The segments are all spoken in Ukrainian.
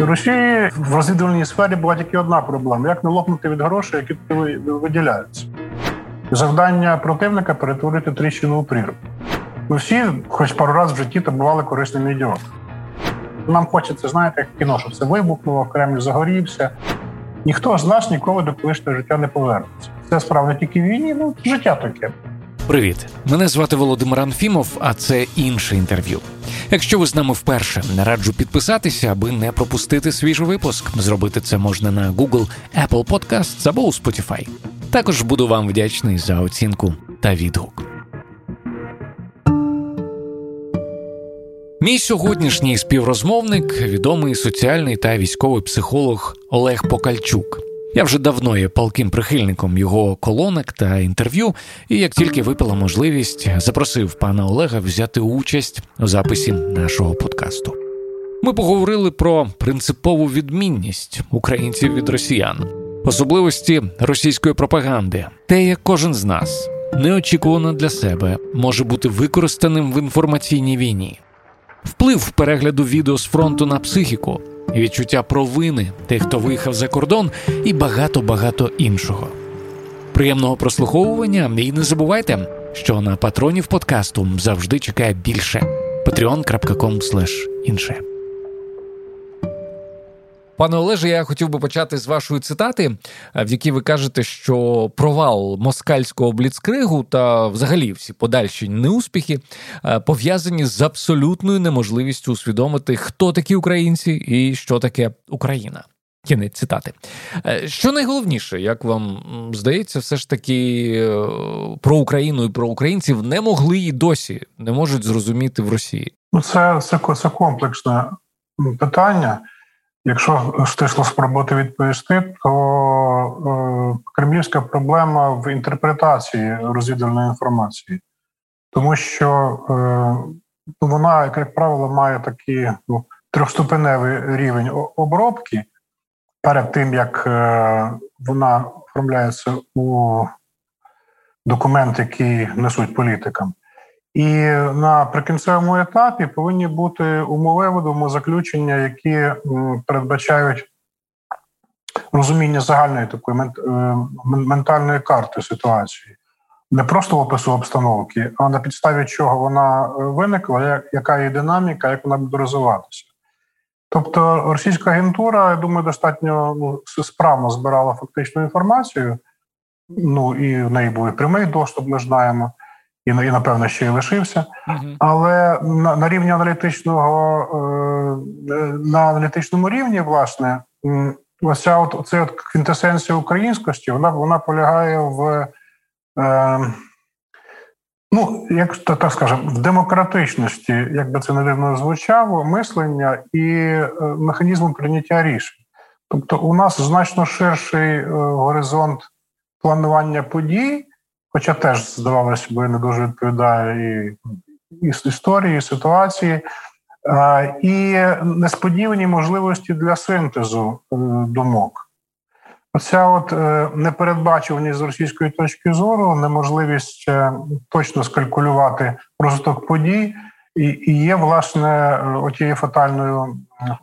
У Росії в розвідувальній сфері була тільки одна проблема: як не лопнути від грошей, які виділяються. Завдання противника перетворити тріщину у прірву. Ми всі, хоч пару разів в житті, то бували корисними ідіотами. Нам хочеться, знаєте, як кіно, що це вибухнуло, Кремль загорівся. Ніхто з нас ніколи до колишнього життя не повернеться. Це справа не тільки війні, ну життя таке. Привіт, мене звати Володимир Анфімов, а це інше інтерв'ю. Якщо ви з нами вперше, раджу підписатися, аби не пропустити свіжий випуск. Зробити це можна на Google, Apple Podcasts або у Spotify. Також буду вам вдячний за оцінку та відгук. Мій сьогоднішній співрозмовник відомий соціальний та військовий психолог Олег Покальчук. Я вже давно є палким прихильником його колонок та інтерв'ю, і як тільки випала можливість, запросив пана Олега взяти участь у записі нашого подкасту. Ми поговорили про принципову відмінність українців від росіян, особливості російської пропаганди, те, як кожен з нас неочікувано для себе може бути використаним в інформаційній війні, вплив перегляду відео з фронту на психіку відчуття провини тих, хто виїхав за кордон, і багато багато іншого. Приємного прослуховування і не забувайте, що на патронів подкасту завжди чекає більше. patreon.com інше. Пане Олеже, я хотів би почати з вашої цитати, в якій ви кажете, що провал москальського бліцкригу та взагалі всі подальші неуспіхи пов'язані з абсолютною неможливістю усвідомити, хто такі українці і що таке Україна. Кінець цитати. Е, що найголовніше, як вам здається, все ж таки е, про Україну і про українців не могли і досі не можуть зрозуміти в Росії? Ну, це це, це комплексне питання. Якщо стисло спробувати відповісти, то е, кремлівська проблема в інтерпретації розвідувальної інформації, тому що е, ну, вона, як правило, має такий ну, трьохступеневий рівень обробки перед тим, як е, вона оформляється у документ, який несуть політикам. І на прикінцевому етапі повинні бути умови видому заключення, які передбачають розуміння загальної такої е, ментальної карти ситуації, не просто опису обстановки, а на підставі чого вона е, виникла, яка її динаміка, як вона буде розвиватися. Тобто російська агентура, я думаю, достатньо ну, справно збирала фактичну інформацію. Ну і в неї був прямий доступ, ми знаємо і і напевно ще й лишився. Uh-huh. Але на на рівні аналітичного е, на аналітичному рівні, власне, оця от ця от квінтесенція українськості, вона вона полягає в. Е, Ну, як так скажемо, в демократичності, як би це не дивно звучало, мислення і е, механізму прийняття рішень. Тобто, у нас значно ширший е, горизонт планування подій, хоча теж здавалося б, не дуже відповідає і, і історії, і ситуації, і несподівані можливості для синтезу е, думок. Оця от е, непередбачуваність з російської точки зору, неможливість е, точно скалькулювати розвиток подій, і є власне отією фатальною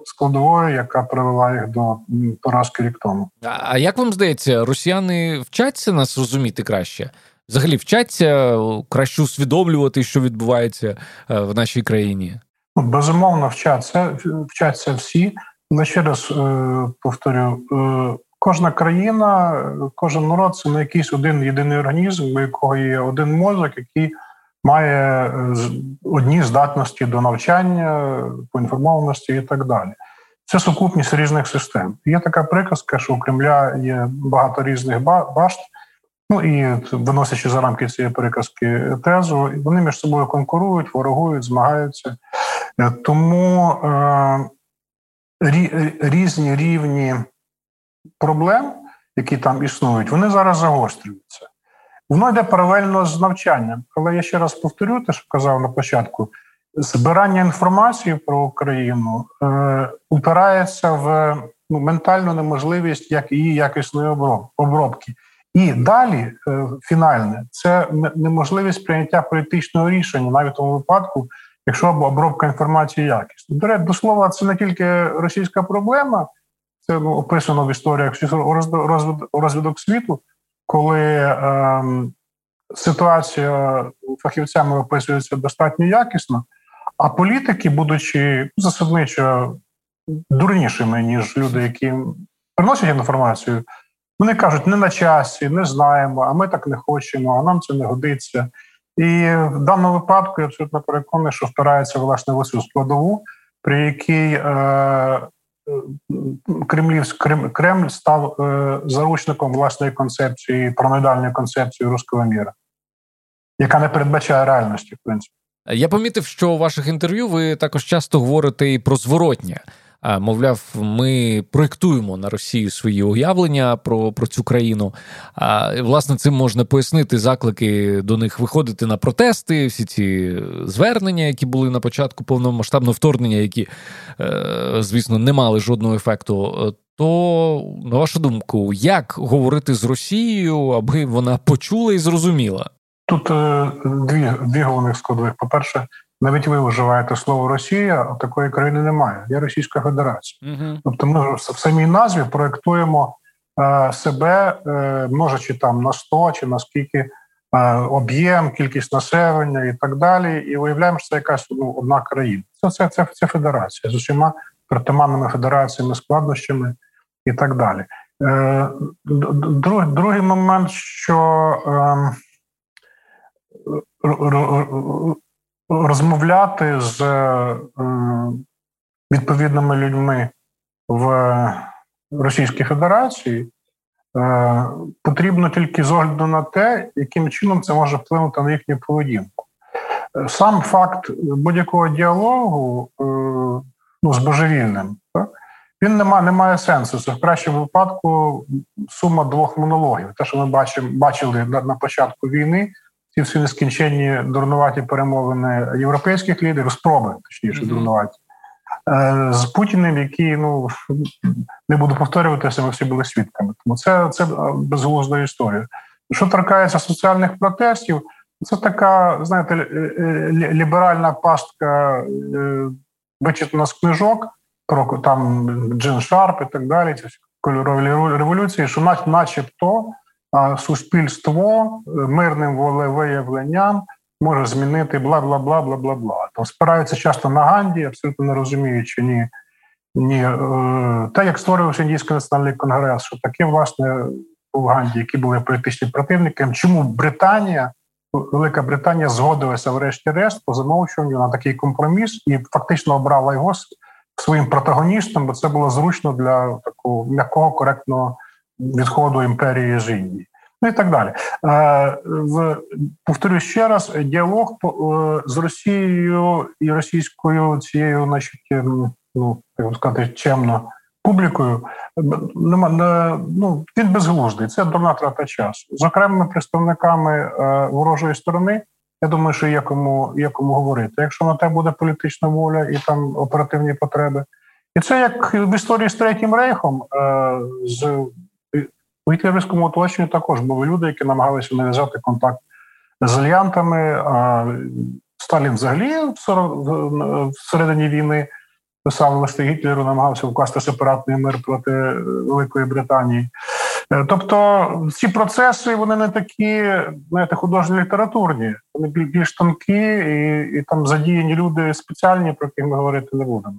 складовою, яка привела їх до поразки рік тому. А як вам здається, росіяни вчаться нас розуміти краще? Взагалі вчаться краще усвідомлювати, що відбувається е, в нашій країні? Ну, безумовно, вчаться, вчаться всі. Але ще раз е, повторю: е, кожна країна, кожен народ це не якийсь один єдиний організм, у якого є один мозок, який має одні здатності до навчання, поінформованості і так далі. Це сукупність різних систем. Є така приказка, що у Кремля є багато різних башт, Ну і виносячи за рамки цієї приказки тезу, вони між собою конкурують, ворогують, змагаються. Е, тому е, різні рівні проблем, які там існують, вони зараз загострюються. Воно йде паралельно з навчанням. Але я ще раз повторю, те, що казав на початку: збирання інформації про Україну е, упирається в ну, ментальну неможливість як її якісної обробки. І далі е, фінальне це неможливість прийняття політичного рішення навіть у тому випадку, якщо обробка інформації якісна. До речі, до слова, це не тільки російська проблема, це ну, описано в історіях розвиток світу, коли е, ситуація фахівцями описується достатньо якісно, а політики, будучи засадничо дурнішими, ніж люди, які приносять інформацію, вони кажуть, не на часі, не знаємо, а ми так не хочемо, а нам це не годиться. І в даному випадку я абсолютно переконаний, що впирається власне в оцю складову, при якій е, Кремлівськ, Крем, Кремль став е, заручником власної концепції, параноїдальної концепції руського міра, яка не передбачає реальності, в принципі. Я помітив, що у ваших інтерв'ю ви також часто говорите і про зворотнє. Мовляв, ми проєктуємо на Росію свої уявлення про про цю країну. А власне цим можна пояснити заклики до них виходити на протести, всі ці звернення, які були на початку повномасштабного вторгнення, які, е, звісно, не мали жодного ефекту. То, на вашу думку, як говорити з Росією, аби вона почула і зрозуміла? Тут е, дві дві головних складових. По перше, навіть ви вживаєте слово Росія, а такої країни немає. Є Російська Федерація. Угу. Тобто, ми в самій назві проєктуємо е, себе, е, множачи там на 100 чи наскільки е, об'єм, кількість населення і так далі. І уявляємо, що це якась ну, одна країна. Це це, це, це федерація з усіма притаманними федераціями, складнощами і так далі. Друг, другий момент, що ем, розмовляти з е, відповідними людьми в Російській Федерації е, потрібно тільки з огляду на те, яким чином це може вплинути на їхню поведінку. Сам факт будь-якого діалогу е, ну, з божевільним, він не має, не має сенсу. Це в кращому випадку сума двох монологів. Те, що ми бачили на початку війни, ці всі нескінченні дурнуваті перемовини європейських лідерів, спроби точніше, mm-hmm. дурнуваті. Е, з Путіним, який ну не буду повторюватися, ми всі були свідками. Тому це це безглузда історія. Що торкається соціальних протестів, це така, знаєте, ліберальна пастка е, вичитана з книжок про там Джин Шарп і так далі. Ці кольорові революції, що начебто суспільство е, мирним волевиявленням може змінити бла бла бла бла бла бла. Там спираються часто на Ганді, абсолютно не розуміючи ні. Ні, е, те, як створювався індійський національний конгрес, що таке, власне, у Ганді, які були політичні противники, чому Британія, Велика Британія згодилася, врешті-решт, по замовчуванню на такий компроміс і фактично обрала його своїм протагоністом, бо це було зручно для такого м'якого коректного відходу імперії з Індії. Ну і так далі. Е, в повторю ще раз: діалог е, з Росією і російською цією, значить, ем, ну так сказати, чемно публікою, нема ну він безглуздий. Це дурна трата часу з окремими представниками е, ворожої сторони. Я думаю, що є кому є кому говорити. Якщо на те буде політична воля і там оперативні потреби, і це як в історії з третім рейхом з у гітлерівському оточенні також були люди, які намагалися нав'язати контакт з альянтами. А Сталін взагалі в середині війни писав листи Гітлеру, намагався вкласти сепаратний мир проти Великої Британії. Е, тобто ці процеси вони не такі, знаєте, художні літературні, вони більш тонкі і, і там задіяні люди спеціальні, про яких ми говорити не будемо.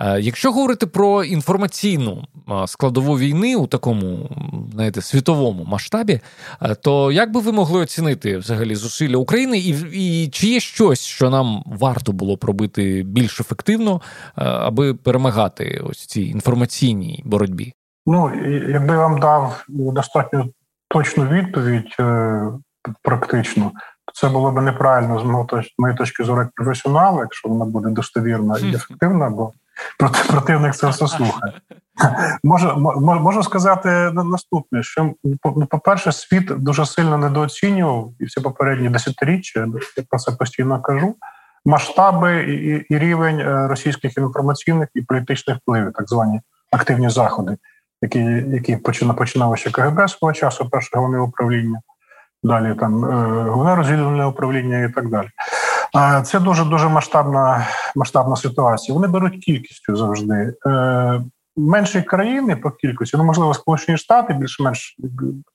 Е, якщо говорити про інформаційну е, складову війни у такому знаєте, світовому масштабі, е, то як би ви могли оцінити взагалі зусилля України, і і чи є щось, що нам варто було пробити більш ефективно, аби перемагати ось цій інформаційній боротьбі? Ну якби я вам дав достатньо точну відповідь практично, це було б неправильно з моєї точки зору як професіонала, якщо вона буде достовірна і ефективна, бо противник це все слухає. Можу, можу сказати наступне: що ну, по-перше, світ дуже сильно недооцінював і всі попередні десятиріччя, я про це постійно кажу. Масштаби і, і рівень е, російських інформаційних і політичних впливів, так звані активні заходи, які які починало ще КГБ свого часу, перше головне управління, далі там е, головне розвідувальне управління і так далі. Це дуже дуже масштабна масштабна ситуація. Вони беруть кількістю завжди. Е, менші країни по кількості, ну можливо, Сполучені Штати більш-менш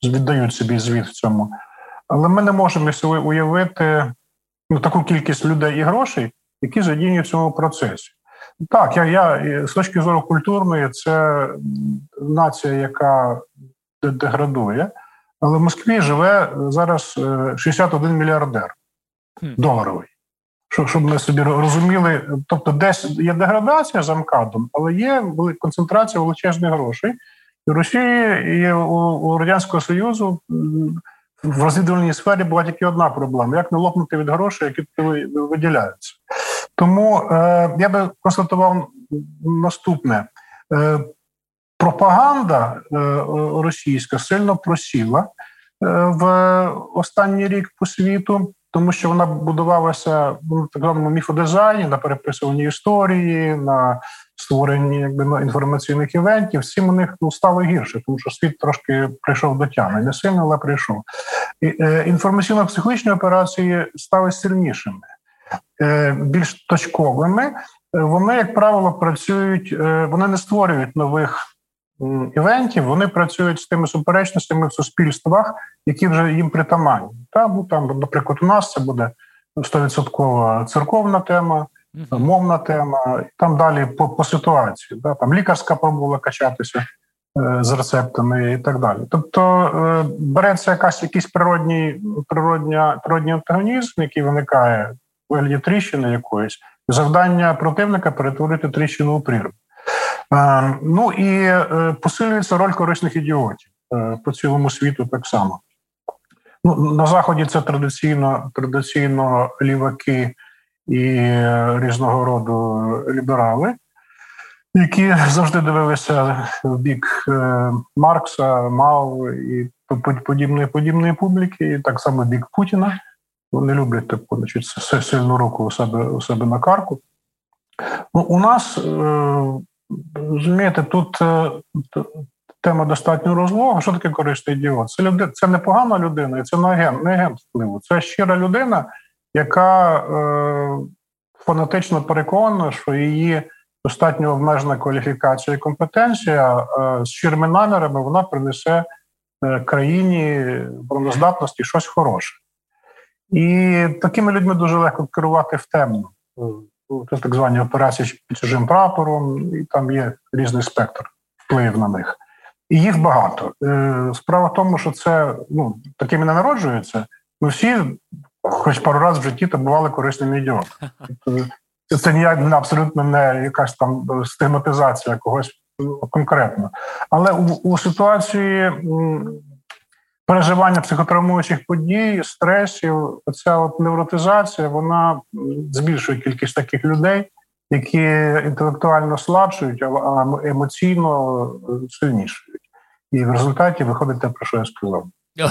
віддають собі звіт в цьому, але ми не можемо собі уявити ну, таку кількість людей і грошей, які задіяні в цьому процесі. Так, я я з точки зору культурної, це нація, яка деградує, але в Москві живе зараз 61 е, мільярдер доларовий. Щоб ми собі розуміли, тобто десь є деградація за МКАДом, але є концентрація величезних грошей. І в Росії і у, Радянського Союзу в розвідувальній сфері була тільки одна проблема: як не лопнути від грошей, які виділяються. Тому е, я би констатував наступне: Е, пропаганда е, російська сильно просіла е, в останній рік по світу тому що вона будувалася ну, так званому міфодизайні, на переписуванні історії, на створенні якби на інформаційних івентів. Всім у них ну, стало гірше, тому що світ трошки прийшов до тями. Не сильно, але прийшов. І, е, Інформаційно-психологічні операції стали сильнішими, е, більш точковими. Е, вони, як правило, працюють, е, вони не створюють нових івентів, вони працюють з тими суперечностями в суспільствах, які вже їм притаманні. Та, ну, там, наприклад, у нас це буде 100% церковна тема, мовна тема, і там далі по по ситуації. Да, Там лікарська пробувала качатися е, з рецептами і так далі. Тобто е, береться якась якийсь природній природня, природній антагонізм, який виникає в вигляді тріщини якоїсь, завдання противника перетворити тріщину у прірву. Е, ну і е, посилюється роль корисних ідіотів е, по цілому світу так само. Ну, На Заході це традиційно традиційно ліваки і різного роду ліберали, які завжди дивилися в бік Маркса, Мау і подібної подібної публіки, і так само бік Путіна. Вони люблять таку значить, сильну руку у себе у себе на карку. Ну, У нас Розумієте, тут е, тема достатньо розлога. Що таке корисний ідіот? Це люди, це не погана людина, це не агент, не агент впливу. Це щира людина, яка е, фанатично переконана, що її достатньо обмежена кваліфікація і компетенція е, з щирими намірами вона принесе е, країні бороноздатності щось хороше. І такими людьми дуже легко керувати в темну. Ну, це так звані операції під чужим прапором, і там є різний спектр вплив на них. І їх багато. Е, справа в тому, що це ну, такими не народжуються. Ми всі, хоч пару разів в житті, то бували корисними ідіотами. Тобто, це ніяк абсолютно не якась там стигматизація когось конкретно. Але у, у ситуації переживання психотравмуючих подій, стресів, оця от невротизація, вона збільшує кількість таких людей, які інтелектуально слабшують, а емоційно сильнішують. І в результаті виходить те, про що я сказав.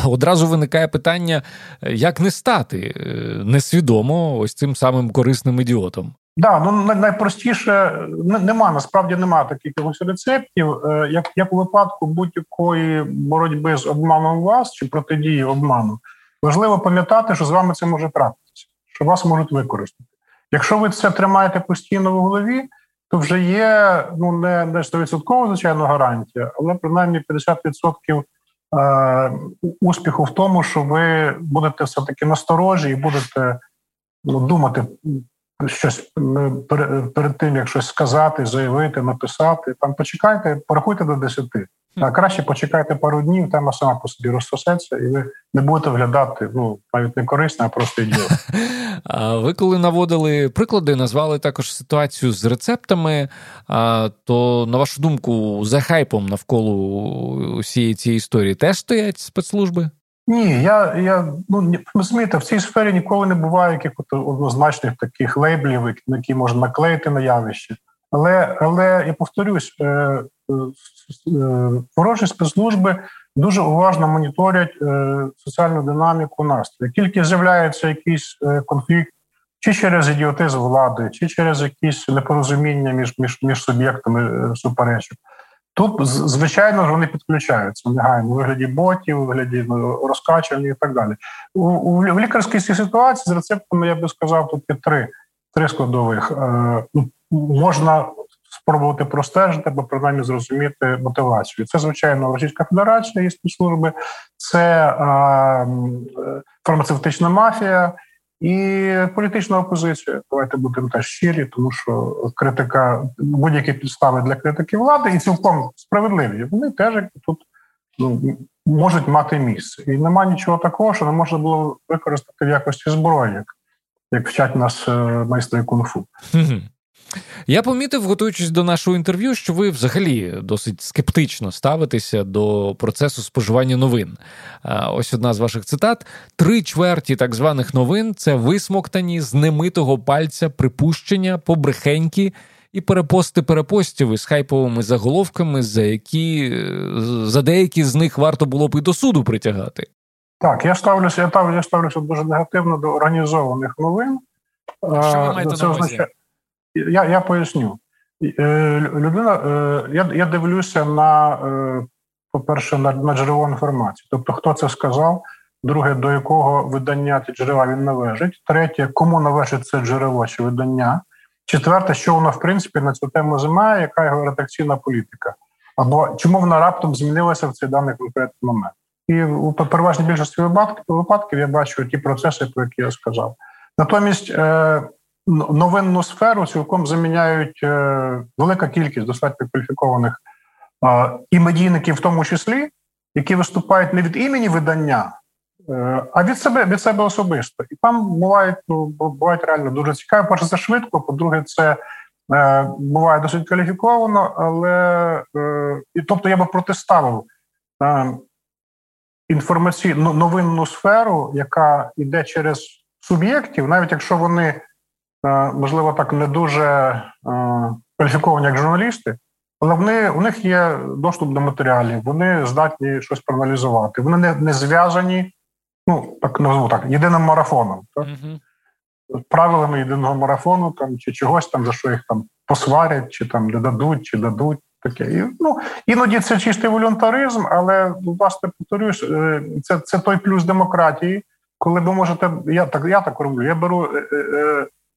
Одразу виникає питання, як не стати е, несвідомо ось цим самим корисним ідіотом. Да, ну найпростіше нема, насправді нема таких рецептів. Е, як як у випадку будь-якої боротьби з обманом вас чи протидії обману, важливо пам'ятати, що з вами це може трапитися, що вас можуть використати. Якщо ви це тримаєте постійно в голові, то вже є ну не не 100% звичайно гарантія, але принаймні 50% е, успіху в тому, що ви будете все таки насторожі і будете ну, думати щось перед тим, як щось сказати, заявити, написати. Там почекайте, порахуйте до десяти. А краще почекайте пару днів, тема сама по собі розсосеться, і ви не будете виглядати ну навіть не корисно, а просто ідіот. Ви коли наводили приклади, назвали також ситуацію з рецептами. То на вашу думку, за хайпом навколо усієї цієї історії теж стоять спецслужби? Ні, я я ну розумієте, в цій сфері ніколи не буває якихось однозначних таких лейблів, які можна наклеїти на явище. Але але я повторюсь, е, е, ворожі спецслужби дуже уважно моніторять е, соціальну динаміку настрою. Тільки з'являється якийсь е, конфлікт, чи через ідіотизм влади, чи через якісь непорозуміння між між, між суб'єктами е, суперечок. Тут, звичайно, ж вони підключаються негайно у вигляді ботів, у вигляді ну, розкачування і так далі. У, у в лікарській ситуації з рецептами я би сказав, тут є три три складових. Е, ну, Можна спробувати простежити, або принаймні зрозуміти мотивацію. Це, звичайно, Російська Федерація і спецслужби, це е, фармацевтична мафія. І політична опозиція, давайте будемо теж щирі, тому що критика будь-які підстави для критики влади і цілком справедливі. Вони теж тут ну, можуть мати місце. І нема нічого такого, що не можна було використати в якості зброї, як, як вчать нас е, майстри кунг-фу. Я помітив, готуючись до нашого інтерв'ю, що ви взагалі досить скептично ставитеся до процесу споживання новин. Ось одна з ваших цитат: три чверті так званих новин це висмоктані з немитого пальця припущення, побрехеньки. І перепости перепостів із хайповими заголовками, за які за деякі з них варто було б і до суду притягати. Так, я ставлюся, я ставлюся дуже негативно до організованих новин. Що ви маєте на увазі? Я я поясню. Е, людина, е, я я дивлюся на, е, по-перше, на, на джерело інформації. Тобто, хто це сказав, друге, до якого видання ці джерела він належить, третє, кому належить це джерело чи видання. Четверте, що воно в принципі на цю тему займає, яка його редакційна політика, або чому вона раптом змінилася в цей даний конкретний момент. І у переважній більшості випадків випадків я бачу ті процеси, про які я сказав. Натомість новинну сферу цілком заміняють е, велика кількість достатньо кваліфікованих і медійників, в тому числі, які виступають не від імені видання, е, а від себе від себе особисто. І там бувають ну, бувають реально дуже цікаві. Перше, це швидко. По-друге, це е, буває досить кваліфіковано, але і тобто я би протиставив інформаційну новинну сферу, яка йде через суб'єктів, навіть якщо вони. Е, можливо, так не дуже е, кваліфіковані як журналісти, але вони у них є доступ до матеріалів, вони здатні щось проаналізувати. Вони не не зв'язані, ну так назву так, єдиним марафоном. Так? uh Правилами єдиного марафону там чи чогось там, за що їх там посварять, чи там не дадуть, чи дадуть. Таке. І, ну, Іноді це чистий волюнтаризм, але власне повторюсь, е, це це той плюс демократії, коли ви можете. Я так я так роблю. Я беру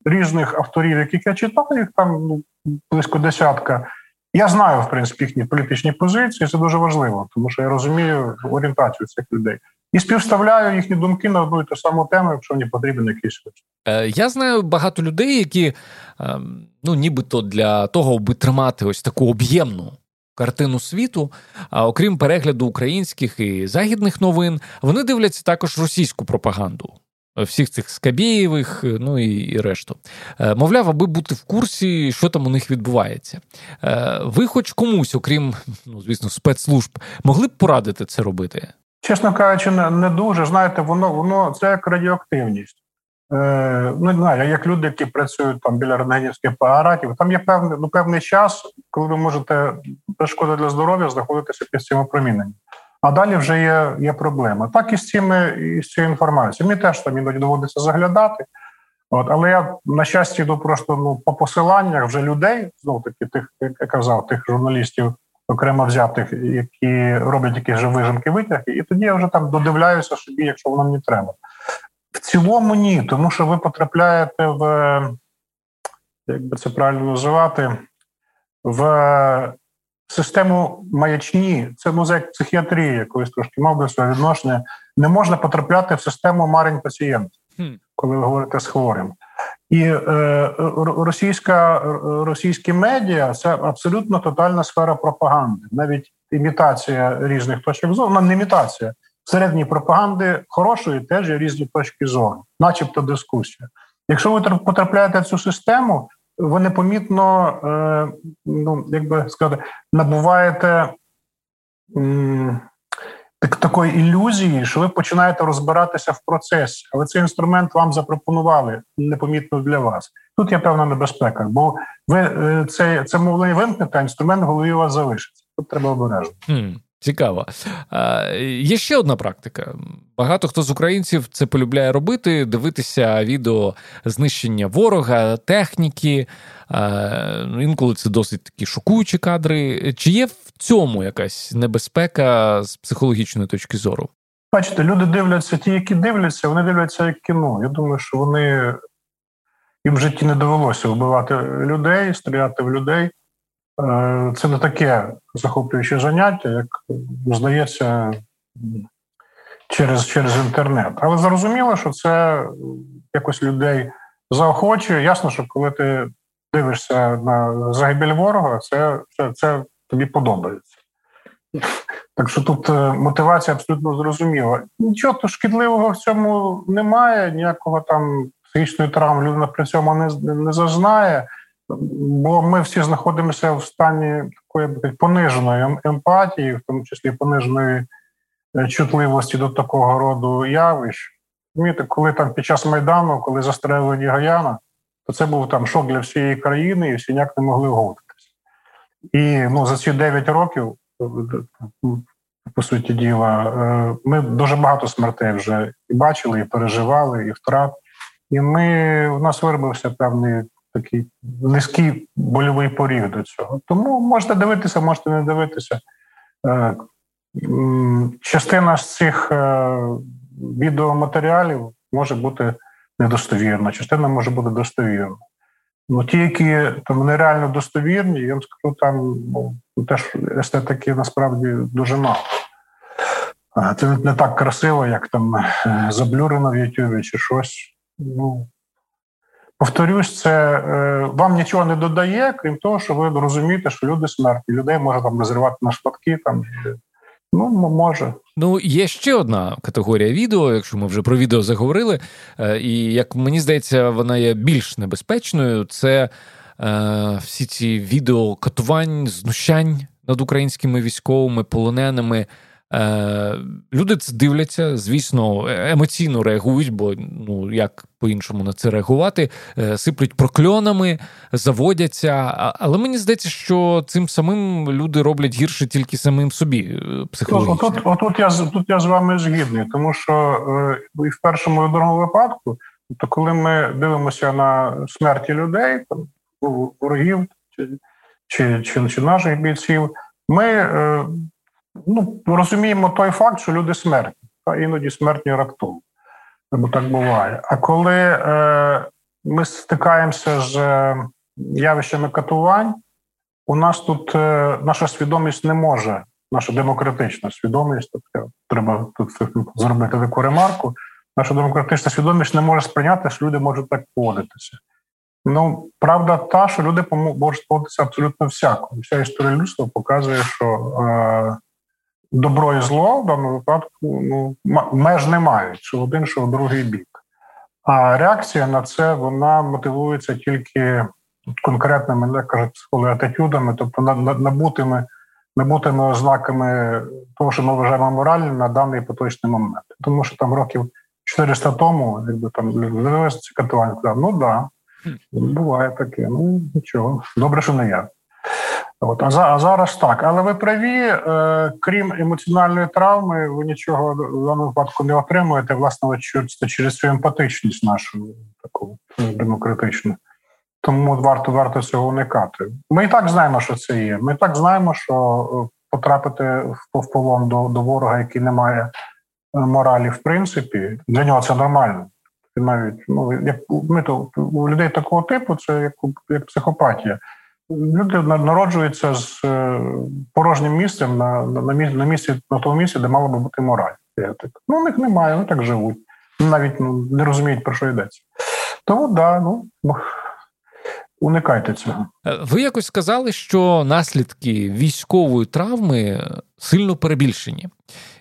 різних авторів, яких я читав, їх там ну, близько десятка. Я знаю, в принципі, їхні політичні позиції. Це дуже важливо, тому що я розумію орієнтацію цих людей і співставляю їхні думки на одну і ту саму тему, якщо мені потрібен якийсь Е, Я знаю багато людей, які е, ну нібито для того, аби тримати ось таку об'ємну. Картину світу, а окрім перегляду українських і західних новин, вони дивляться також російську пропаганду всіх цих Скабєєвих, ну і, і решту. Е, мовляв, аби бути в курсі, що там у них відбувається. Е, ви, хоч комусь, окрім, ну звісно, спецслужб, могли б порадити це робити? Чесно кажучи, не, дуже. Знаєте, воно воно це як радіоактивність. Е, Ну, не знаю, як люди, які працюють там біля рентгенівських апаратів, там є певний ну, певний час, коли ви можете без шкоди для здоров'я знаходитися під цим опроміненням. А далі вже є є проблема. Так і з цими і з цією інформацією. Мені теж там іноді доводиться заглядати. От, Але я, на щастя, йду просто ну, по посиланнях вже людей, знову таки, тих, як я казав, тих журналістів, окремо взятих, які роблять якісь же вижимки витяги, і тоді я вже там додивляюся собі, якщо воно мені треба. В цілому ні, тому що ви потрапляєте в, як би це правильно називати, в систему маячні, це музей психіатрії, якоїсь трошки мав би своє відношення. Не можна потрапляти в систему марень пацієнта, коли ви говорите з хворим. І е, російська російські медіа це абсолютно тотальна сфера пропаганди, навіть імітація різних точок зору, ну, не імітація середньої пропаганди хорошої теж є різні точки зору, начебто дискусія. Якщо ви потрапляєте в цю систему, ви непомітно, е, ну як би сказати, набуваєте так, такої ілюзії, що ви починаєте розбиратися в процесі, але цей інструмент вам запропонували непомітно для вас. Тут є певна небезпека, бо ви е, це це мовлення вимкнете, а інструмент в голові у вас залишиться. Тут треба обережно. Цікаво. Є ще одна практика. Багато хто з українців це полюбляє робити: дивитися відео знищення ворога, техніки. Інколи це досить такі шокуючі кадри. Чи є в цьому якась небезпека з психологічної точки зору? Бачите, люди дивляться, ті, які дивляться, вони дивляться як кіно. Я думаю, що вони їм в житті не довелося вбивати людей, стріляти в людей. Е, це не таке захоплююче заняття, як здається, через через інтернет. Але зрозуміло, що це якось людей заохочує. Ясно, що коли ти дивишся на загибель ворога, це, це, це тобі подобається. Так що тут е, мотивація абсолютно зрозуміла. Нічого шкідливого в цьому немає, ніякого там психічної травми людина при цьому не, не зазнає, бо ми всі знаходимося в стані такої пониженої ем, емпатії, в тому числі пониженої е, чутливості до такого роду явищ. Розумієте, коли там під час Майдану, коли застрелили Гаяна, то це був там шок для всієї країни, і всі ніяк не могли вгодитися. І ну, за ці 9 років по суті діла, е, ми дуже багато смертей вже і бачили, і переживали, і втрат. І ми у нас виробився певний такий низький больовий поріг до цього. Тому можете дивитися, можете не дивитися. Е, частина з цих е, відеоматеріалів може бути недостовірна, частина може бути достовірна. Ну, ті, які там нереально достовірні, я вам скажу, там ну, теж естетики насправді дуже мало. Це не так красиво, як там е, заблюрено в Ютубі чи щось. Ну, Повторюсь, це е, вам нічого не додає, крім того, що ви розумієте, що люди смертні. Людей може там розривати на шматки. Там, Ну, може. Ну, є ще одна категорія відео, якщо ми вже про відео заговорили, е, і як мені здається, вона є більш небезпечною. Це е, всі ці відео катувань, знущань над українськими військовими, полоненими. Е, Люди дивляться, звісно, емоційно реагують, бо ну як по-іншому на це реагувати, е, сиплють прокльонами, заводяться. Але мені здається, що цим самим люди роблять гірше тільки самим собі. Е, психологічно. Отут, отут я тут я з вами згідний, тому що е, і в першому і другому випадку, то коли ми дивимося на смерті людей, там ворогів чи, чи, чи, чи наших бійців, ми. Ну, розуміємо той факт, що люди смертні, а іноді смертні раптово. Бо так буває. А коли е, ми стикаємося з е, явищами катувань, у нас тут е, наша свідомість не може, наша демократична свідомість, тобто треба тут зробити таку ремарку. Наша демократична свідомість не може сприйняти, що люди можуть так поводитися. Ну, правда, та, що люди можуть поводитися абсолютно всяко. Вся історія людства показує, що е, добро і зло в даному випадку ну, меж не мають, що один, що в другий бік. А реакція на це вона мотивується тільки конкретними, як кажуть, психологи, атитюдами, тобто набутими набутими ознаками того, що ми вважаємо моральним на даний поточний момент. Тому що там років 400 тому, якби там дивилися ці катування, ну так, да, буває таке. Ну нічого, добре, що не я. От, а, а зараз так. Але ви праві, е, крім емоціональної травми, ви нічого в даному випадку не отримуєте, власне, це через цю емпатичність нашу таку демократичну. Тому варто варто цього уникати. Ми і так знаємо, що це є. Ми і так знаємо, що е, потрапити в полон до до ворога, який не має е, моралі, в принципі, для нього це нормально. Навіть ну як ми то у людей такого типу, це як як психопатія. Люди народжуються з е, порожнім місцем на на, на місці на тому місці, де мала би бути мораль. Ну, у них немає, вони так живуть. Навіть ну, не розуміють, про що йдеться. Тому да, ну уникайте цього. Е, ви якось сказали, що наслідки військової травми сильно перебільшені,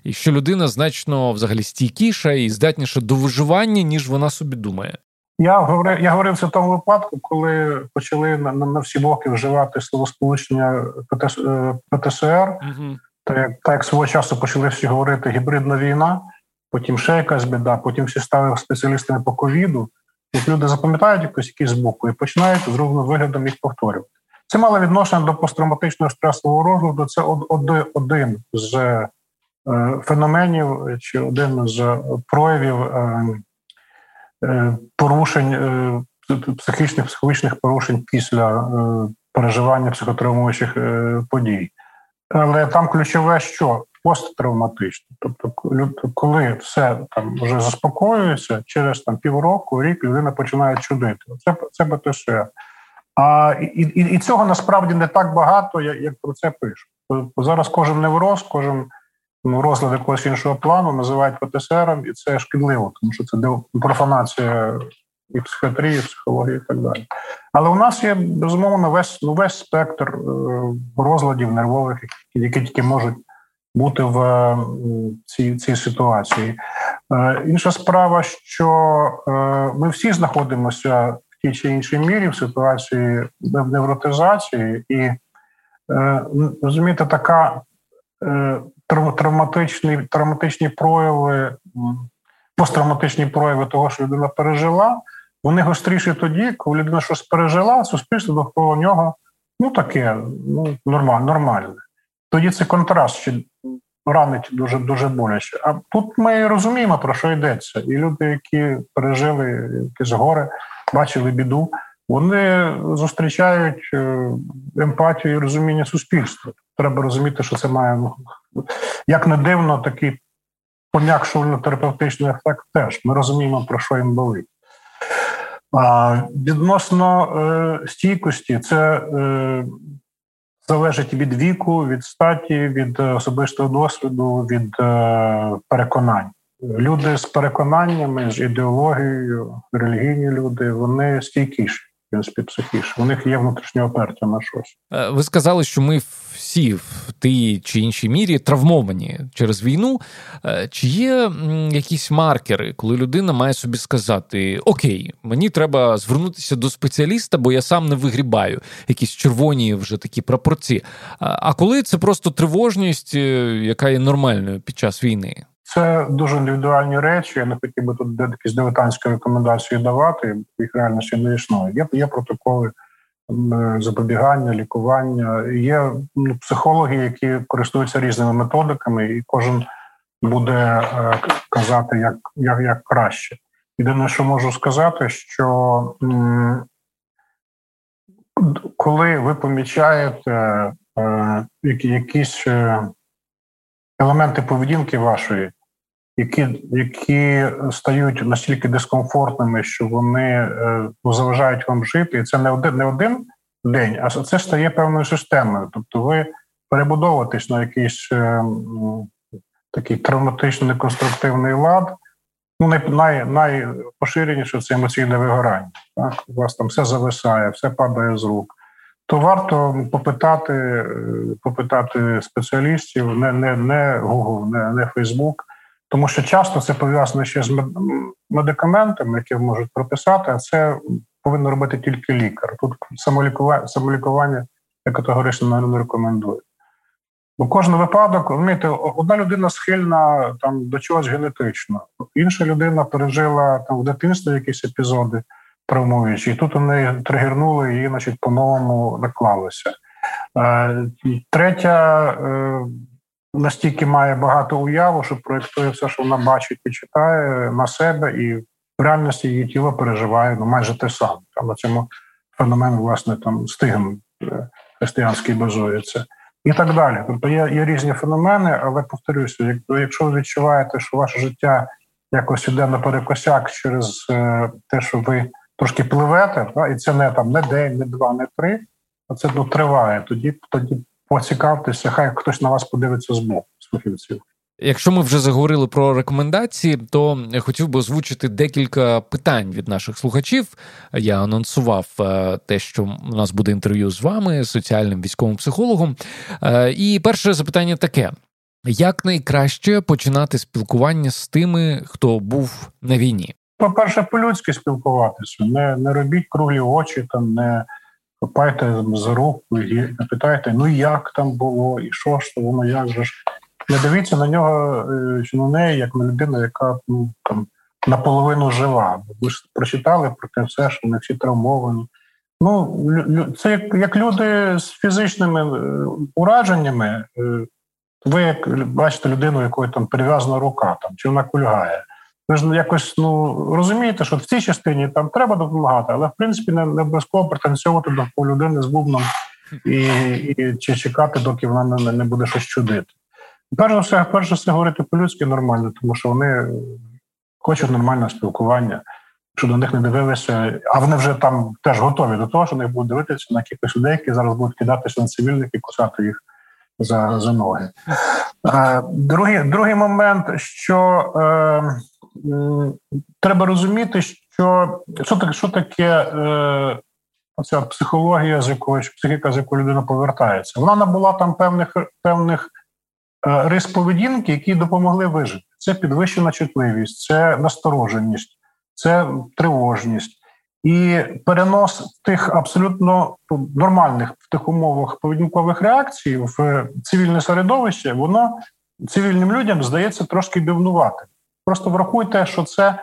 і що людина значно взагалі стійкіша і здатніша до виживання, ніж вона собі думає. Я говорив, я говорив це в тому випадку, коли почали на на, на всі боки вживати словосполучення ПТС, е, ПТСР. Угу. Так як так як свого часу почали всі говорити гібридна війна, потім ще якась біда, потім всі стали спеціалістами по ковіду. От люди запам'ятають якось якісь боку і починають з ровним виглядом їх повторювати. Це мало відношення до посттравматичного стресового розладу. Це один з е, феноменів чи один з проявів порушень психічних психологічних порушень після переживання психотравмуючих подій. Але там ключове, що посттравматично. Тобто, коли все там вже заспокоюється, через там півроку, рік людина починає чудити. Це це БТШ. А і, і, і цього насправді не так багато, як про це пишуть. Зараз кожен невроз, кожен ну, розлад якогось іншого плану називають ПТСРом, і це шкідливо, тому що це профанація і психіатрії, і психології, і так далі. Але у нас є безумовно весь весь спектр е, розладів нервових, які тільки можуть бути в цій цій ситуації. Е, інша справа, що е, ми всі знаходимося в тій чи іншій мірі в ситуації невротизації, і розумієте, така травматичні, травматичні прояви, посттравматичні прояви того, що людина пережила. Вони гостріші тоді, коли людина щось пережила, суспільство довкола нього ну таке, ну нормальне. Тоді це контраст ще ранить дуже дуже боляче. А тут ми розуміємо, про що йдеться. І люди, які пережили якісь гори, бачили біду, вони зустрічають е, емпатію і розуміння суспільства. Треба розуміти, що це має ну, як не дивно, такий пом'якшувально терапевтичний ефект. Теж ми розуміємо, про що їм болить. А відносно е, стійкості, це е, залежить від віку, від статі, від особистого досвіду, від е, переконань. Люди з переконаннями, з ідеологією, релігійні люди, вони стійкіші принципі, психіше. У них є внутрішнє опертя на щось. Е, ви сказали, що ми всі в тій чи іншій мірі травмовані через війну. Е, чи є якісь маркери, коли людина має собі сказати: Окей, мені треба звернутися до спеціаліста, бо я сам не вигрібаю якісь червоні вже такі прапорці. А коли це просто тривожність, е, яка є нормальною під час війни? Це дуже індивідуальні речі. Я не хотів би тут якісь дилетантські рекомендації давати, їх реально ще не існує. Є є протоколи запобігання, лікування. Є ну, психологи, які користуються різними методиками, і кожен буде е, казати, як, як, як краще. Єдине, що можу сказати, що коли ви помічаєте е, якісь е, елементи поведінки вашої, які які стають настільки дискомфортними, що вони е, ну, заважають вам жити, і це не один не один день, а це стає певною системою. Тобто, ви перебудовуєтесь на якийсь е, такий травматично неконструктивний лад. Ну, най, найпоширеніше це емоційне вигорання. Так? У вас там все зависає, все падає з рук. То варто попитати е, попитати спеціалістів, не не, не Google, не не Facebook, тому що часто це пов'язано ще з медикаментами, які можуть прописати, а це повинен робити тільки лікар. Тут самолікування самолікування я категорично не рекомендую. Бо кожен випадок, розумієте, одна людина схильна там до чогось генетично, інша людина пережила там в дитинстві якісь епізоди травмуючі, і тут вони тригернули і, значить, по-новому наклалося. Е, третя е, настільки має багато уяву, що проєктує все, що вона бачить і читає на себе, і в реальності її тіло переживає ну, майже те саме. Там цьому феномен, власне, там стигм е, християнський базується. І так далі. Тобто є є різні феномени, але повторюся, якщо ви відчуваєте, що ваше життя якось іде на перекосяк через е, те, що ви трошки пливете, та, і це не там не день, не два, не три, а це ну, триває. Тоді тоді поцікавтеся, хай хтось на вас подивиться з боку з фахівців. Якщо ми вже заговорили про рекомендації, то я хотів би озвучити декілька питань від наших слухачів. Я анонсував е, те, що у нас буде інтерв'ю з вами, соціальним військовим психологом. Е, і перше запитання таке: як найкраще починати спілкування з тими, хто був на війні? По перше, по-людськи спілкуватися, не не робіть круглі очі, там не хапайте за руку питайте, ну як там було, і що ж то воно як же ж. Не дивіться на нього е, чи на неї, як на людину, яка ну там наполовину жива. Ви ж прочитали про те все, що вони всі травмовані, Ну, це як як люди з фізичними е, ураженнями. Е, ви як бачите людину, якої там перев'язана рука, там чи вона кульгає. Ви ж якось ну розумієте, що в цій частині там треба допомагати, але в принципі не, не обов'язково претензіовувати до людини з бубном і і чи чекати, доки вона не, не буде щось чудити. Перш за все, перш за все, говорити по-людськи нормально, тому що вони хочуть нормального спілкування, що до них не дивилися, а вони вже там теж готові до того, що вони будуть дивитися на якихось людей, які зараз будуть кидатися на цивільних і кусати їх за за ноги. Другий другий момент, що е, треба розуміти, що що таке що таке е, оця психологія, з якої психіка, з якої людина повертається. Вона набула там певних певних е, рис поведінки, які допомогли вижити. Це підвищена чутливість, це настороженість, це тривожність. І перенос тих абсолютно нормальних в тих умовах поведінкових реакцій в цивільне середовище, воно цивільним людям здається трошки бівнувати. Просто врахуйте, що це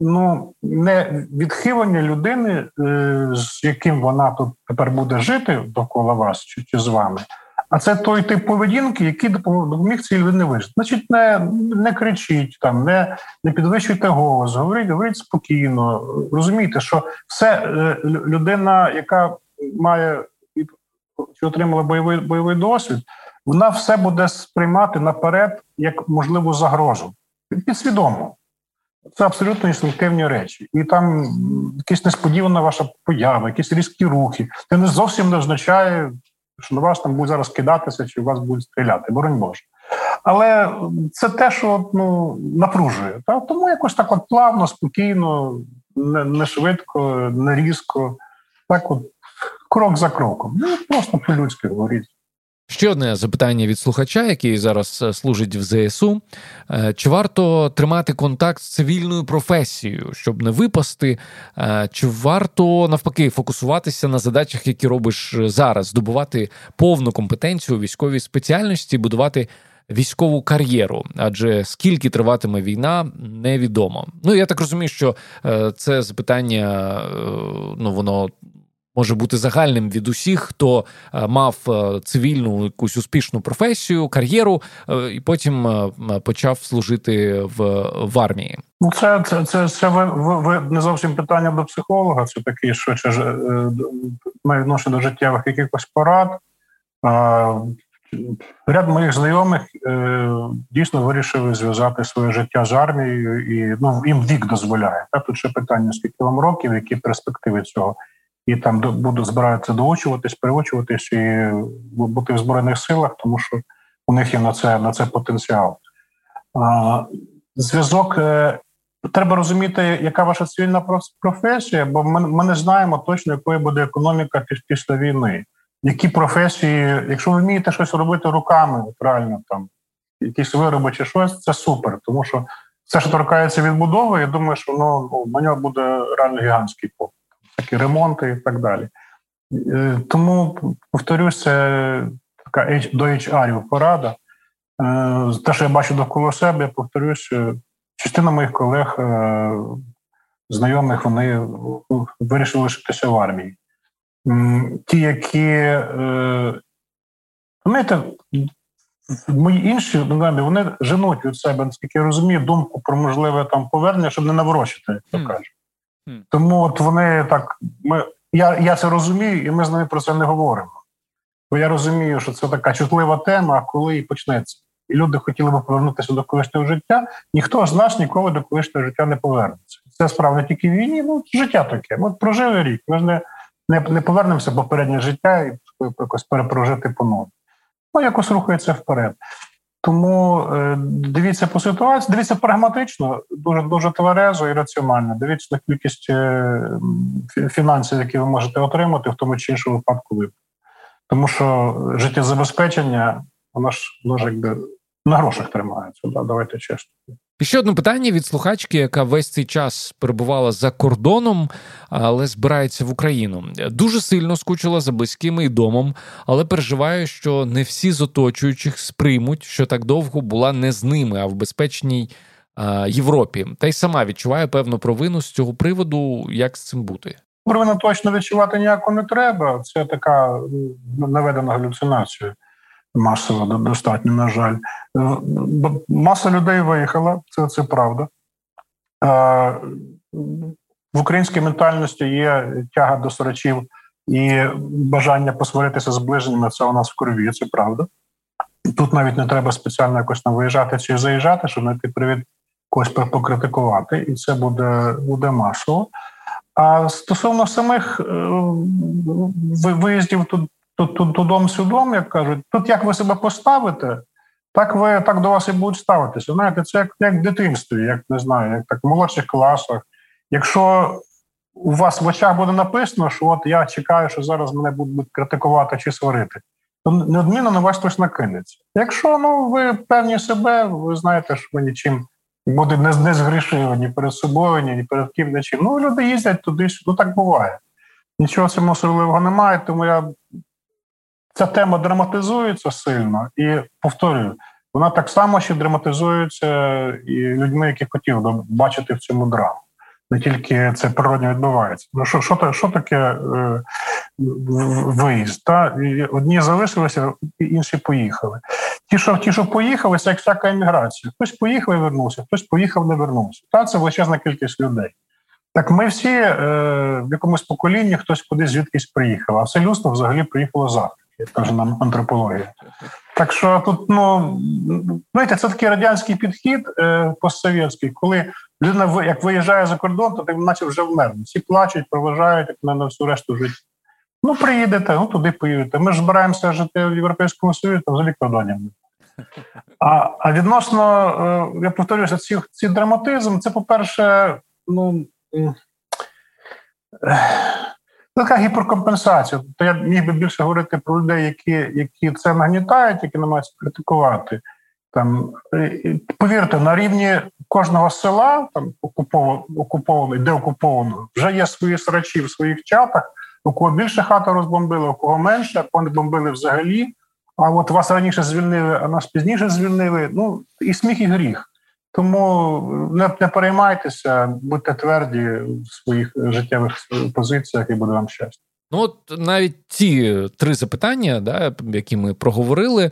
ну не відхилення людини, е, з яким вона тут тепер буде жити довкола вас чи, чи з вами. А це той тип поведінки, який допоміг цій людині вижити. Значить, не не кричіть там, не не підвищуйте голос, говоріть, говоріть спокійно. Розумійте, що все е, людина, яка має чи отримала бойовий бойовий досвід, вона все буде сприймати наперед як можливу загрозу. Підсвідомо. Це абсолютно інстинктивні речі. І там якась несподівана ваша поява, якісь різкі рухи. Це не зовсім не означає, що на вас там будуть зараз кидатися, чи вас будуть стріляти, боронь Боже. Але це те, що ну, напружує. Та? Тому якось так от плавно, спокійно, не, не швидко, не різко, так от крок за кроком. Ну, Просто по-людськи говоріть. Ще одне запитання від слухача, який зараз е, служить в ЗСУ: е, чи варто тримати контакт з цивільною професією, щоб не випасти? Е, чи варто навпаки фокусуватися на задачах, які робиш зараз, здобувати повну компетенцію у військовій спеціальності, будувати військову кар'єру? Адже скільки триватиме війна, невідомо. Ну я так розумію, що це запитання, ну воно може бути загальним від усіх, хто е, мав е, цивільну якусь успішну професію, кар'єру, е, і потім почав служити в в армії. Ну, це це це, це ви, ви, не зовсім питання до психолога. Це такі швидше має відношення до життєвих якихось порад. Ряд моїх знайомих дійсно вирішили зв'язати своє життя з армією, і ну їм вік дозволяє. Та тут ще питання: скільки вам років, які перспективи цього і там буду збираються доучуватись, переучуватись і бути в збройних силах, тому що у них є на це на це потенціал. Зв'язок е, треба розуміти, яка ваша цивільна професія, бо ми, ми не знаємо точно, якою буде економіка після війни. Які професії, якщо ви вмієте щось робити руками, правильно там якісь вироби чи щось, це супер, тому що все, що торкається відбудови, я думаю, що ну, на нього буде реально гігантський попит такі ремонти і так далі. Е, тому, повторюсь, це така до HR порада. Е, те, що я бачу довкола себе, я повторюсь, частина моїх колег, е, знайомих, вони вирішили лишитися в армії. Ті, які знаєте, мої інші вони женуть від себе, наскільки я розумію, думку про можливе там повернення, щоб не наврочити, як то кажуть. Тому от вони так, ми, я я це розумію, і ми з ними про це не говоримо. Бо я розумію, що це така чутлива тема, коли і почнеться. І люди хотіли би повернутися до колишнього життя. Ніхто з нас ніколи до колишнього життя не повернеться. Це справа не тільки в війні, ну життя таке. Ми прожили рік. Ми ж не не, не повернемося попереднє життя і якось перепрожити по нові. Ну, якось рухається вперед. Тому е, дивіться по ситуації, дивіться прагматично, дуже дуже тверезо і раціонально. Дивіться на кількість е, фінансів, які ви можете отримати, в тому чи іншому випадку ви. Тому що життєзабезпечення, воно ж воно ж якби на грошах тримається. Да? Давайте чесно. І ще одне питання від слухачки, яка весь цей час перебувала за кордоном, але збирається в Україну. Дуже сильно скучила за близькими і домом, але переживає, що не всі з оточуючих сприймуть, що так довго була не з ними, а в безпечній а, Європі. Та й сама відчуває певну провину з цього приводу, як з цим бути. Провина точно відчувати ніяко не треба. Це така наведена галюцинація масово достатньо, на жаль. Маса людей виїхала, це це правда. В українській ментальності є тяга до сорачів і бажання посваритися з ближніми. Це у нас в крові, це правда. Тут навіть не треба спеціально якось там виїжджати чи заїжджати, щоб знайти привід когось покритикувати, і це буде буде масово. А стосовно самих е, виїздів тут тут, тут додом сюдом, як кажуть, тут як ви себе поставите, так ви так до вас і будуть ставитися. Знаєте, це як як в дитинстві, як не знаю, як так в молодших класах. Якщо у вас в очах буде написано, що от я чекаю, що зараз мене будуть критикувати чи сварити, то неодмінно на вас хтось накинеться. Якщо ну ви певні себе, ви знаєте, що ви нічим буде не, не згрішили ні перед собою, ні перед ким. Ну люди їздять туди, ну так буває. Нічого цього особливого немає, тому я ця тема драматизується сильно і повторюю, вона так само ще драматизується і людьми, які хотів бачити в цьому драму. Не тільки це природньо відбувається. Ну що що, що таке е, виїзд? Та? Одні залишилися, інші поїхали. Ті, що ті, що поїхали, це як всяка еміграція. Хтось поїхав і вернувся, хтось поїхав, не вернувся. Та це величезна кількість людей. Так ми всі е, в якомусь поколінні хтось кудись звідкись приїхав, а все людство взагалі приїхало з Африки, як нам антропологія. Так що тут, ну знаєте, це такий радянський підхід е, постсовєтський, коли людина як виїжджає за кордон, то так наче вже вмерли. Всі плачуть, проважають як на всю решту життя. Ну, приїдете, ну туди поїдете. Ми ж збираємося жити в Європейському Союзі, там взагалі кордонів. А а відносно, е, я повторюся, ці, ці драматизм, це, по-перше, ну. Така гіперкомпенсація. Тобто я міг би більше говорити про людей, які які це нагнітають, які намагаються критикувати. Там, Повірте, на рівні кожного села, там окуповано, де окуповано, вже є свої срачі в своїх чатах, у кого більше хату розбомбили, у кого менше, кого бомбили взагалі. А от вас раніше звільнили, а нас пізніше звільнили. Ну і сміх, і гріх. Тому не, не переймайтеся, будьте тверді в своїх життєвих позиціях, і буде вам щастя. Ну, от навіть ці три запитання, да, які ми проговорили,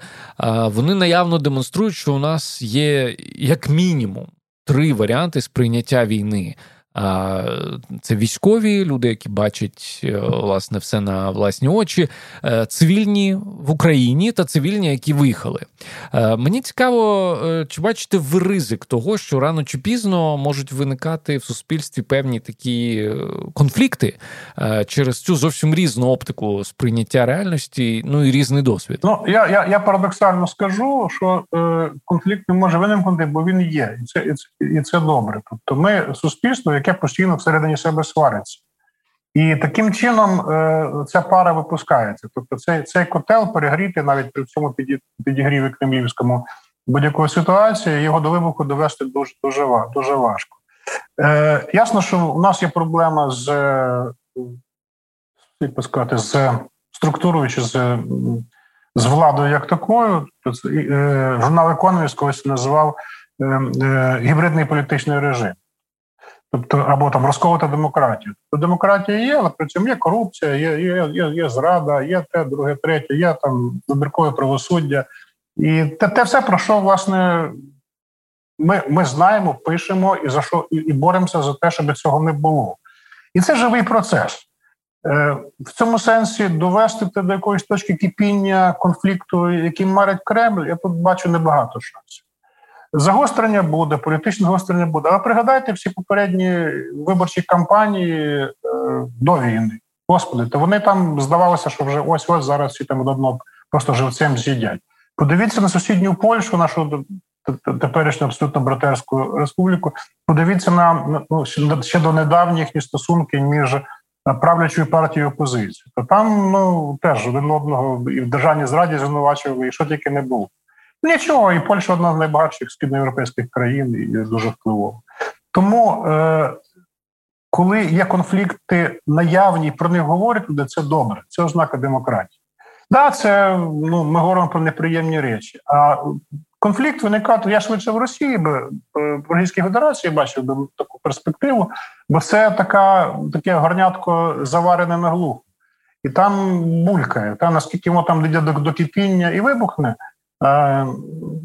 вони наявно демонструють, що у нас є як мінімум три варіанти сприйняття війни. Це військові люди, які бачать е, власне все на власні очі, е, цивільні в Україні та цивільні, які виїхали. Е, мені цікаво, чи бачите ви ризик того, що рано чи пізно можуть виникати в суспільстві певні такі конфлікти через цю зовсім різну оптику сприйняття реальності, ну і різний досвід. Ну я я, я парадоксально скажу, що конфлікт не може виникнути, бо він є, і це і це, і це добре. Тобто, ми суспільство, яке постійно всередині себе свариться. І таким чином е, ця пара випускається. Тобто, цей цей котел перегріти навіть при цьому підігріві кремлівському будь-якої ситуації, його до вибуху довести дуже дуже, дуже важко. Е, Ясно, що у нас є проблема з як сказати, з структурою чи з з владою як такою. Е, журнал Економіст колись називав е, е, гібридний політичний режим. Тобто, або там розколота демократія. Тобто демократія є, але при цьому є корупція, є є, є, є зрада, є те, друге, третє, є там вибіркове правосуддя. І те, те все, про що, власне, ми ми знаємо, пишемо і за що і, і боремося за те, щоб цього не було. І це живий процес. Е, в цьому сенсі довести до якоїсь точки кипіння конфлікту, який марить Кремль, я тут бачу небагато шансів. Загострення буде, політичне загострення буде. Але пригадайте всі попередні виборчі кампанії е, до війни. Господи, то вони там здавалося, що вже ось ось зараз всі там одно просто живцем з'їдять. Подивіться на сусідню Польщу, нашу теперішню абсолютно братерську республіку. Подивіться на ну, ще до недавніх стосунки між правлячою партією опозиції. То там ну теж один одного і в державній зраді звинувачували, і що тільки не було. Нічого, і Польща одна з найбагатших східноєвропейських країн і дуже впливова. Тому, е, коли є конфлікти наявні, про них говорять люди, це добре, це ознака демократії. Да, це ну ми говоримо про неприємні речі. А конфлікт виникає, я швидше в Росії, би в Російській Федерації бачив би таку перспективу, бо це така таке горнятко заварене на глухо. І там булькає. Та наскільки воно там дійде до, до кипіння і вибухне, Е,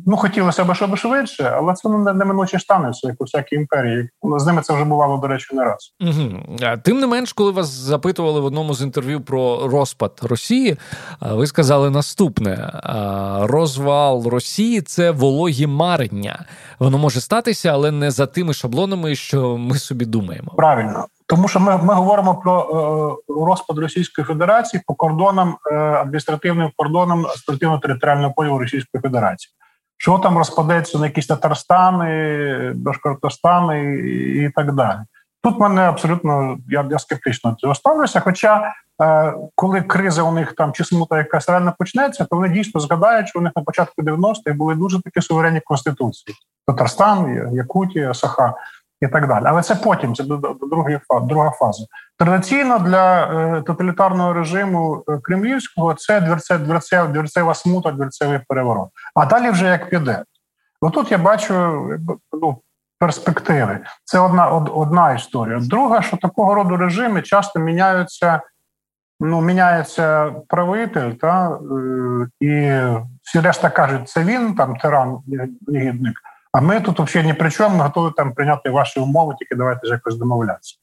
ну, хотілося б, щоб швидше, але це неминуче станеться, як у всякій імперії. З ними це вже бувало, до речі, не раз. Угу. Тим не менш, коли вас запитували в одному з інтерв'ю про розпад Росії, ви сказали наступне: розвал Росії це вологі марення. Воно може статися, але не за тими шаблонами, що ми собі думаємо. Правильно. Тому що ми ми говоримо про е, розпад Російської Федерації по кордонам е, адміністративним кордонам адміністративно-територіального поділу Російської Федерації. Що там розпадеться на якісь Татарстани, Башкортостани і, і так далі. Тут мене абсолютно я я скептично цього ставлюся. Хоча, е, коли криза у них там чи смута якась реально почнеться, то вони дійсно згадають, що у них на початку 90-х були дуже такі суверенні конституції: Татарстан, Якутія, Саха і так далі. Але це потім, це другої друга фаза. Традиційно для е, тоталітарного режиму е, кремлівського це дверце, дверце, дверцева смута, дверцевий переворот. А далі вже як піде. Отут я бачу ну, перспективи. Це одна од, одна історія. Друга, що такого роду режими часто міняються. Ну, міняється правитель, та е, і всі решта кажуть, це він там тиран, негідник. А ми тут взагалі ні при чому, ми готові там прийняти ваші умови, тільки давайте ж якось домовлятися.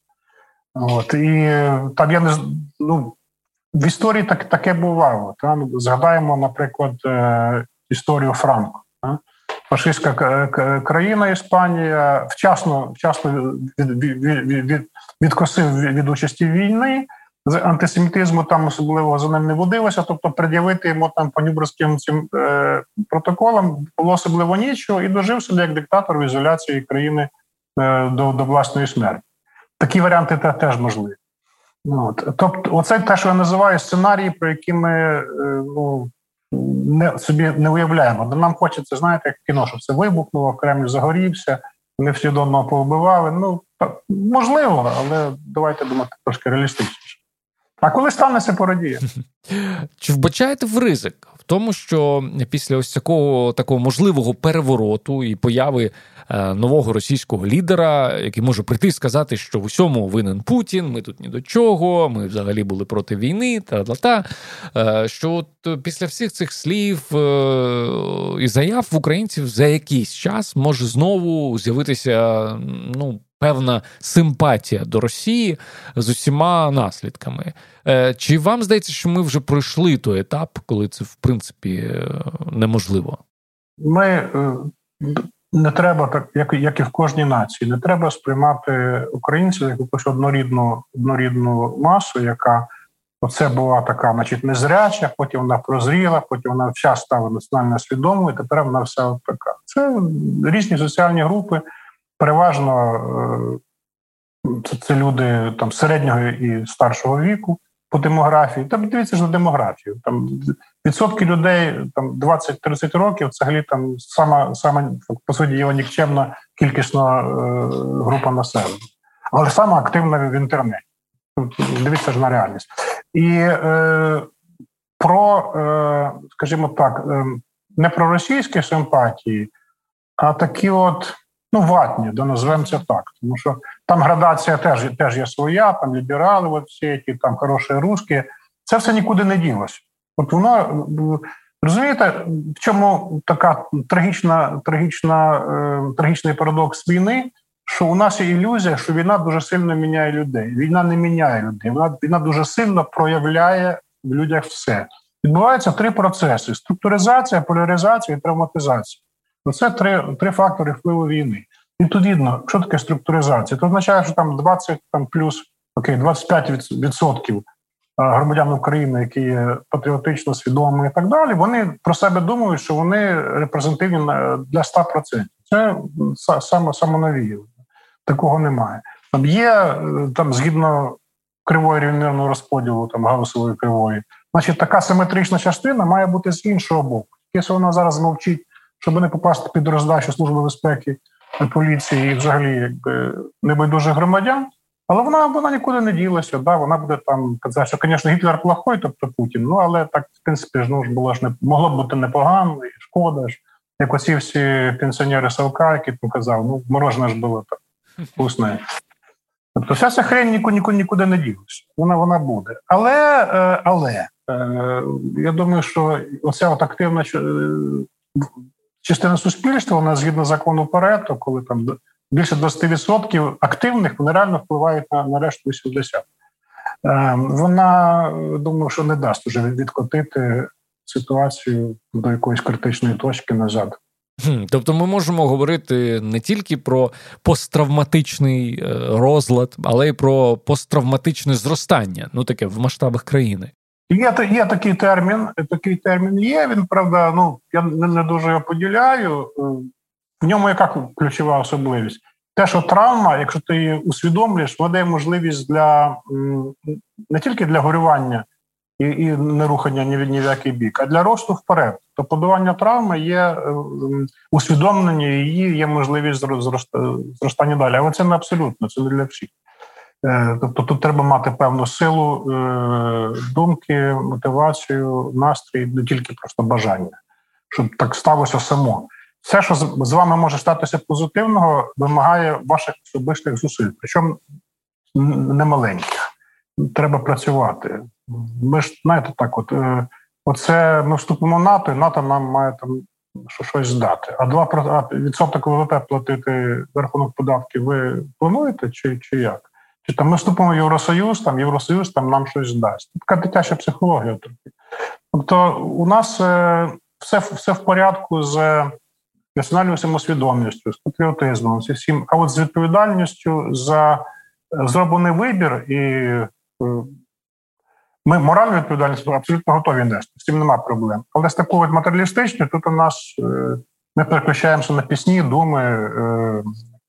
От, І там я не ну, в історії так, таке бувало. Там Згадаємо, наприклад, е, історію Франко. Фашистська країна Іспанія вчасно вчасно від, від, від, від, відкосив від участі війни з антисемітизму там особливо за ним не водилося. Тобто, пред'явити йому там по Нюбурзьким цим е, протоколам було особливо нічого, і дожив собі як диктатор в ізоляції країни е, до до власної смерті. Такі варіанти теж можливі. От. Тобто, оце те, що я називаю сценарії, про які ми е, ну, не собі не уявляємо. Нам хочеться, знаєте, як кіно, що все вибухнуло, Кремль загорівся, вони всі до одного повбивали. Ну можливо, але давайте думати трошки реалістичніше. А коли станеться, порадіє. Чи вбачаєте в ризик в тому, що після ось такого такого можливого перевороту і появи е, нового російського лідера, який може прийти і сказати, що в усьому винен Путін, ми тут ні до чого, ми взагалі були проти війни, та та е, що от після всіх цих слів е, і заяв в українців за якийсь час може знову з'явитися ну певна симпатія до Росії з усіма наслідками. Е, чи вам здається, що ми вже пройшли той етап, коли це в принципі е, неможливо? Ми е, не треба так, як як і в кожній нації, не треба сприймати українців як якусь однорідну однорідну масу, яка оце була така, значить, незряча, потім вона прозріла, потім вона в час стала національно свідомою. Тепер вона вся така. Це різні соціальні групи переважно е, це, це люди там середнього і старшого віку по демографії. Там дивіться ж на демографію. Там відсотки людей там 20-30 років взагалі там сама сама по суті його нікчемна кількісна е, група населення, але саме активна в інтернеті. Дивіться ж на реальність. І е, про, е, скажімо так, е, не про російські симпатії, а такі от ну, ватні, да називаємо це так. Тому що там градація теж теж є своя, там ліберали, от всі ті, там хороші русські. Це все нікуди не ділося. От воно розумієте, в чому така трагічна, трагічна, е, трагічний парадокс війни, що у нас є ілюзія, що війна дуже сильно міняє людей. Війна не міняє людей. Вона війна дуже сильно проявляє в людях все. Відбуваються три процеси: структуризація, поляризація і травматизація. Це три три фактори впливу війни. Відповідно, що таке структуризація? Це означає, що там 20 там плюс окей, 25% громадян України, які є патріотично свідомими і так далі, вони про себе думають, що вони репрезентативні для 100%. Це саме самонавіювання. Такого немає. Там є е, там згідно кривої рівномірного розподілу там гаусової кривої, значить така симетрична частина має бути з іншого боку. Якщо вона зараз мовчить щоб не попасти під роздачу служби безпеки поліції і взагалі якби небайдужих громадян. Але вона вона нікуди не ділася. Да, Вона буде там казати, що, звісно, Гітлер плохой, тобто Путін. Ну але так, в принципі, ж ну, було ж не могло б бути непогано, і шкода ж. як оці всі пенсіонери Савка, які там казав, ну морожене ж було так вкусне. Тобто вся ця хрень нікуди, нікуди, нікуди не ділася. Вона вона буде. Але е, але е, я думаю, що оця от активна частина суспільства, вона згідно закону Парето, коли там більше 20% активних вони реально впливають на, на решту 80%. Е, вона думаю, що не дасть уже відкотити ситуацію до якоїсь критичної точки назад. Тобто ми можемо говорити не тільки про посттравматичний е, розлад, але й про посттравматичне зростання, ну таке в масштабах країни. Є є такий термін. Такий термін є. Він правда, ну я не, дуже його поділяю. Е, в ньому яка ключова особливість? Те, що травма, якщо ти її усвідомлюєш, вона дає можливість для не тільки для горювання і і не рухання ні в ні в який бік, а для росту вперед. То подавання травми є е, усвідомлення її, є можливість зростання далі. Але це не абсолютно, це не для всіх. Е, тобто тут треба мати певну силу е, думки, мотивацію, настрій, не тільки просто бажання, щоб так сталося само. Все, що з вами може статися позитивного, вимагає ваших особистих зусиль, причому немаленьких. Треба працювати. Ми ж знаєте, так, от е, оце ми вступимо в НАТО, і НАТО нам має там щось здати. А 2% відсоток ВВП платити в рахунок податків ви плануєте, чи чи як? Чи там ми вступимо в Євросоюз, там Євросоюз там нам щось дасть. Така дитяча психологія трохи. Тобто, у нас е, все все в порядку з національною самосвідомістю, з патріотизмом, з всім, а от з відповідальністю за е, зроблений вибір, і е, ми моральну відповідальність абсолютно готові нести. З цим нема проблем. Але з такою матеріалістичною тут у нас ми переключаємося на пісні, думи,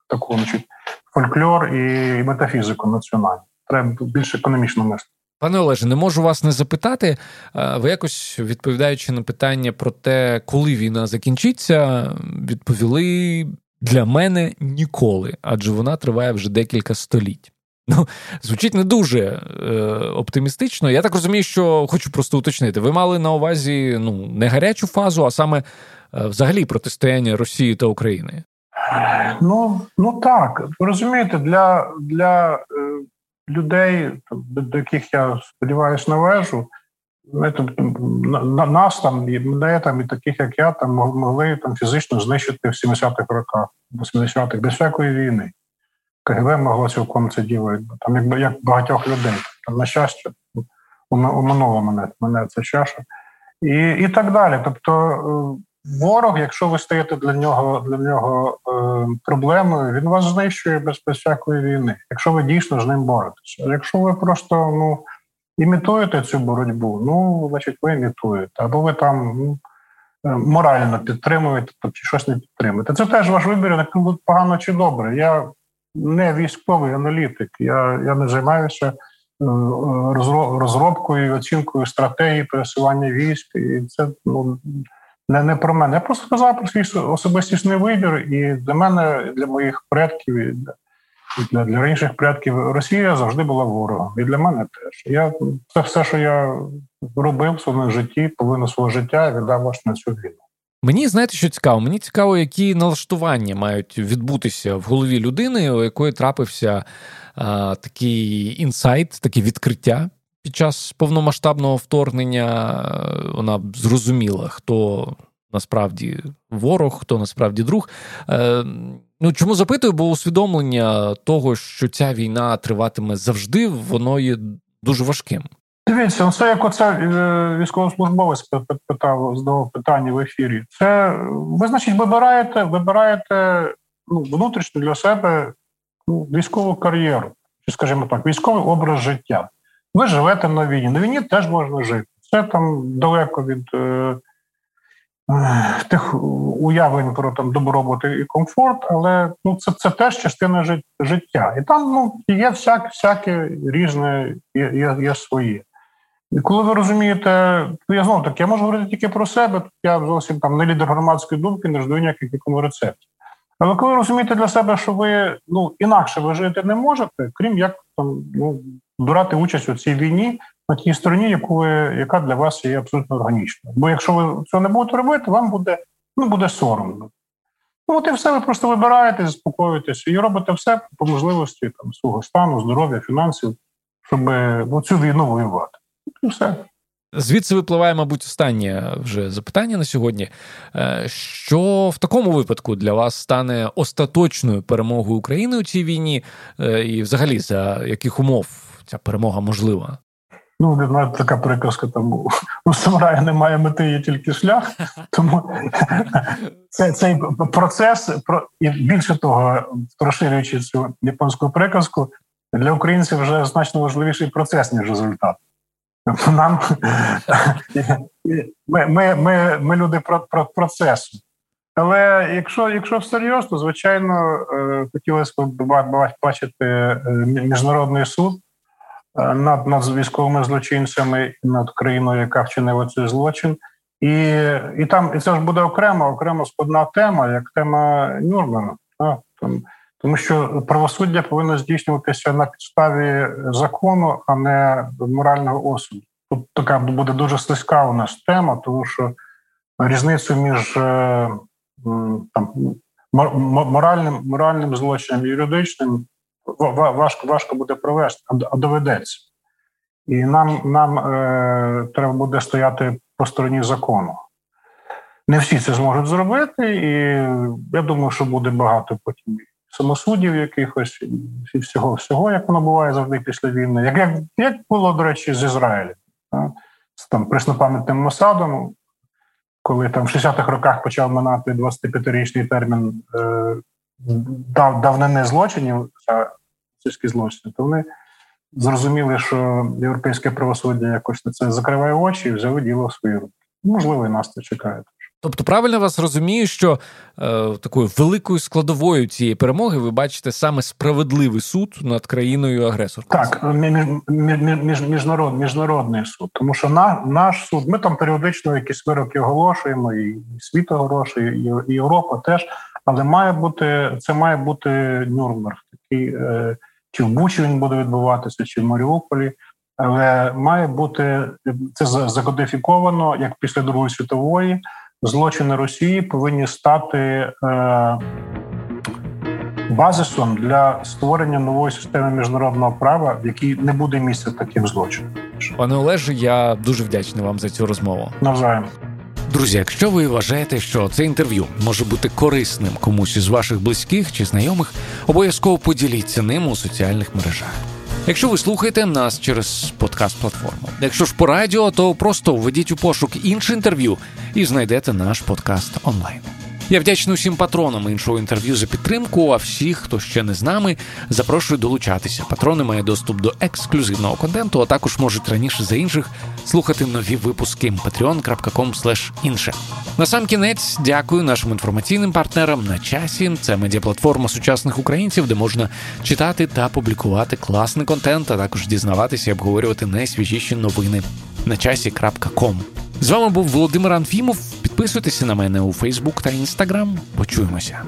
таку значить, фольклор і метафізику національну. Треба більш економічно мислити. Пане Олеже, не можу вас не запитати. Ви якось відповідаючи на питання про те, коли війна закінчиться, відповіли для мене ніколи, адже вона триває вже декілька століть. Ну, звучить не дуже е, оптимістично. Я так розумію, що хочу просто уточнити. Ви мали на увазі ну не гарячу фазу, а саме е, взагалі протистояння Росії та України. Ну ну так, розумієте, для для е, людей, до, яких я сподіваюся належу, на, на нас там і мене там, і таких, як я, там могли там фізично знищити в 70-х роках, 80-х, без всякої війни. КГБ могло цілком це діло, там як як багатьох людей. Там, на щастя, уминуло мене мене ця чаша. І і так далі. Тобто е, Ворог, якщо ви стаєте для нього для нього е, проблемою, він вас знищує без, всякої війни, якщо ви дійсно з ним боретеся. Якщо ви просто ну, імітуєте цю боротьбу, ну значить ви імітуєте, або ви там ну, е, морально підтримуєте, чи щось не підтримуєте. Це теж ваш вибір, не погано чи добре. Я не військовий аналітик, я, я не займаюся. Е, розробкою і оцінкою стратегії пересування військ, і це ну не не про мене. Я просто сказав про свій особистісний вибір, і для мене, для моїх предків, і для для інших предків Росія завжди була ворогом. І для мене теж. Я Це все, що я робив в своєму житті, половину свого життя віддав аж на цю війну. Мені знаєте, що цікаво? Мені цікаво, які налаштування мають відбутися в голові людини, у якої трапився а, такий інсайт, таке відкриття під час повномасштабного вторгнення е, вона зрозуміла, хто насправді ворог, хто насправді друг. Е, ну чому запитую? Бо усвідомлення того, що ця війна триватиме завжди, воно є дуже важким. Дивіться, ну, це як оце е, військовослужбовець питав здавав питання в ефірі. Це ви, значить, вибираєте, вибираєте ну, внутрішньо для себе ну, військову кар'єру, чи, скажімо так, військовий образ життя. Ви живете на війні. На війні теж можна жити. Це там далеко від е, е, тих уявлень про там добробут і комфорт, але ну, це це теж частина життя. І там ну, є всяк, всяке різне, є, є, є своє. І коли ви розумієте, ну я знову таки я можу говорити тільки про себе, я зовсім там не лідер громадської думки, не жду ніяких якому рецептів. Але коли розумієте для себе, що ви ну інакше ви жити не можете, крім як там ну брати участь у цій війні на тій стороні, яку ви, яка для вас є абсолютно органічною. Бо якщо ви цього не будете робити, вам буде ну буде соромно. Ну, от і все, ви просто вибираєте, заспокоюєтеся і робите все по можливості там, свого стану, здоров'я, фінансів, щоб ну, цю війну воювати. І все. Звідси випливає, мабуть, останнє вже запитання на сьогодні. Е, що в такому випадку для вас стане остаточною перемогою України у цій війні, е, і взагалі за яких умов ця перемога можлива? Ну, навіть така приказка там у самурая немає мети, є тільки шлях. Тому це, цей процес, і більше того, розширюючи цю японську приказку, для українців вже значно важливіший процес, ніж результат. Тобто нам ми ми, ми, ми люди про, про процесу. Але якщо якщо всерйоз, то звичайно е, хотілося б бачити е, міжнародний суд над над військовими злочинцями над країною, яка вчинила цей злочин, і і там і це ж буде окремо, окремо складна тема, як тема Нюрнберга. Там тому що правосуддя повинно здійснюватися на підставі закону, а не морального осуду. Тут така буде дуже слизька у нас тема, тому що різницю між е, там моральним моральним злочином і юридичним важко важко буде провести, а доведеться. І нам нам е, треба буде стояти по стороні закону. Не всі це зможуть зробити, і я думаю, що буде багато потім самосудів якихось і всього, всього, як воно буває завжди після війни, як як, як було, до речі, з Ізраїлем, з там преснопам'ятним Мосадом, коли там в 60-х роках почав минати 25-річний термін е, дав, давнини злочинів, російські злочини, то вони зрозуміли, що європейське правосуддя якось на це закриває очі і взяли діло в свої руки. Можливо, і нас це чекає. Тобто, правильно вас розумію, що е, такою великою складовою цієї перемоги ви бачите саме справедливий суд над країною агресором. Так, між, міжнарод, міжнародний суд, тому що на, наш суд, ми там періодично якісь вироки оголошуємо, і світ оголошує, і, і Європа теж. Але має бути це має бути Нюрнберг, такий е, чи в Бучі він буде відбуватися, чи в Маріуполі. Але має бути це закодифіковано як після Другої світової злочини Росії повинні стати е, базисом для створення нової системи міжнародного права, в якій не буде місця таким злочинам. Пане Олеже, я дуже вдячний вам за цю розмову. Навзаєм. Друзі, якщо ви вважаєте, що це інтерв'ю може бути корисним комусь із ваших близьких чи знайомих, обов'язково поділіться ним у соціальних мережах. Якщо ви слухаєте нас через подкаст-платформу, якщо ж по радіо, то просто введіть у пошук інше інтерв'ю і знайдете наш подкаст онлайн. Я вдячний усім патронам іншого інтерв'ю за підтримку. А всіх, хто ще не з нами, запрошую долучатися. Патрони мають доступ до ексклюзивного контенту, а також можуть раніше за інших слухати нові випуски patreon.com інше. На сам кінець дякую нашим інформаційним партнерам на часі. Це медіаплатформа сучасних українців, де можна читати та публікувати класний контент, а також дізнаватися і обговорювати найсвіжіші новини на часі.ком. З вами був Володимир Анфімов. Підписуйтеся на мене у Фейсбук та Інстаграм. Почуємося.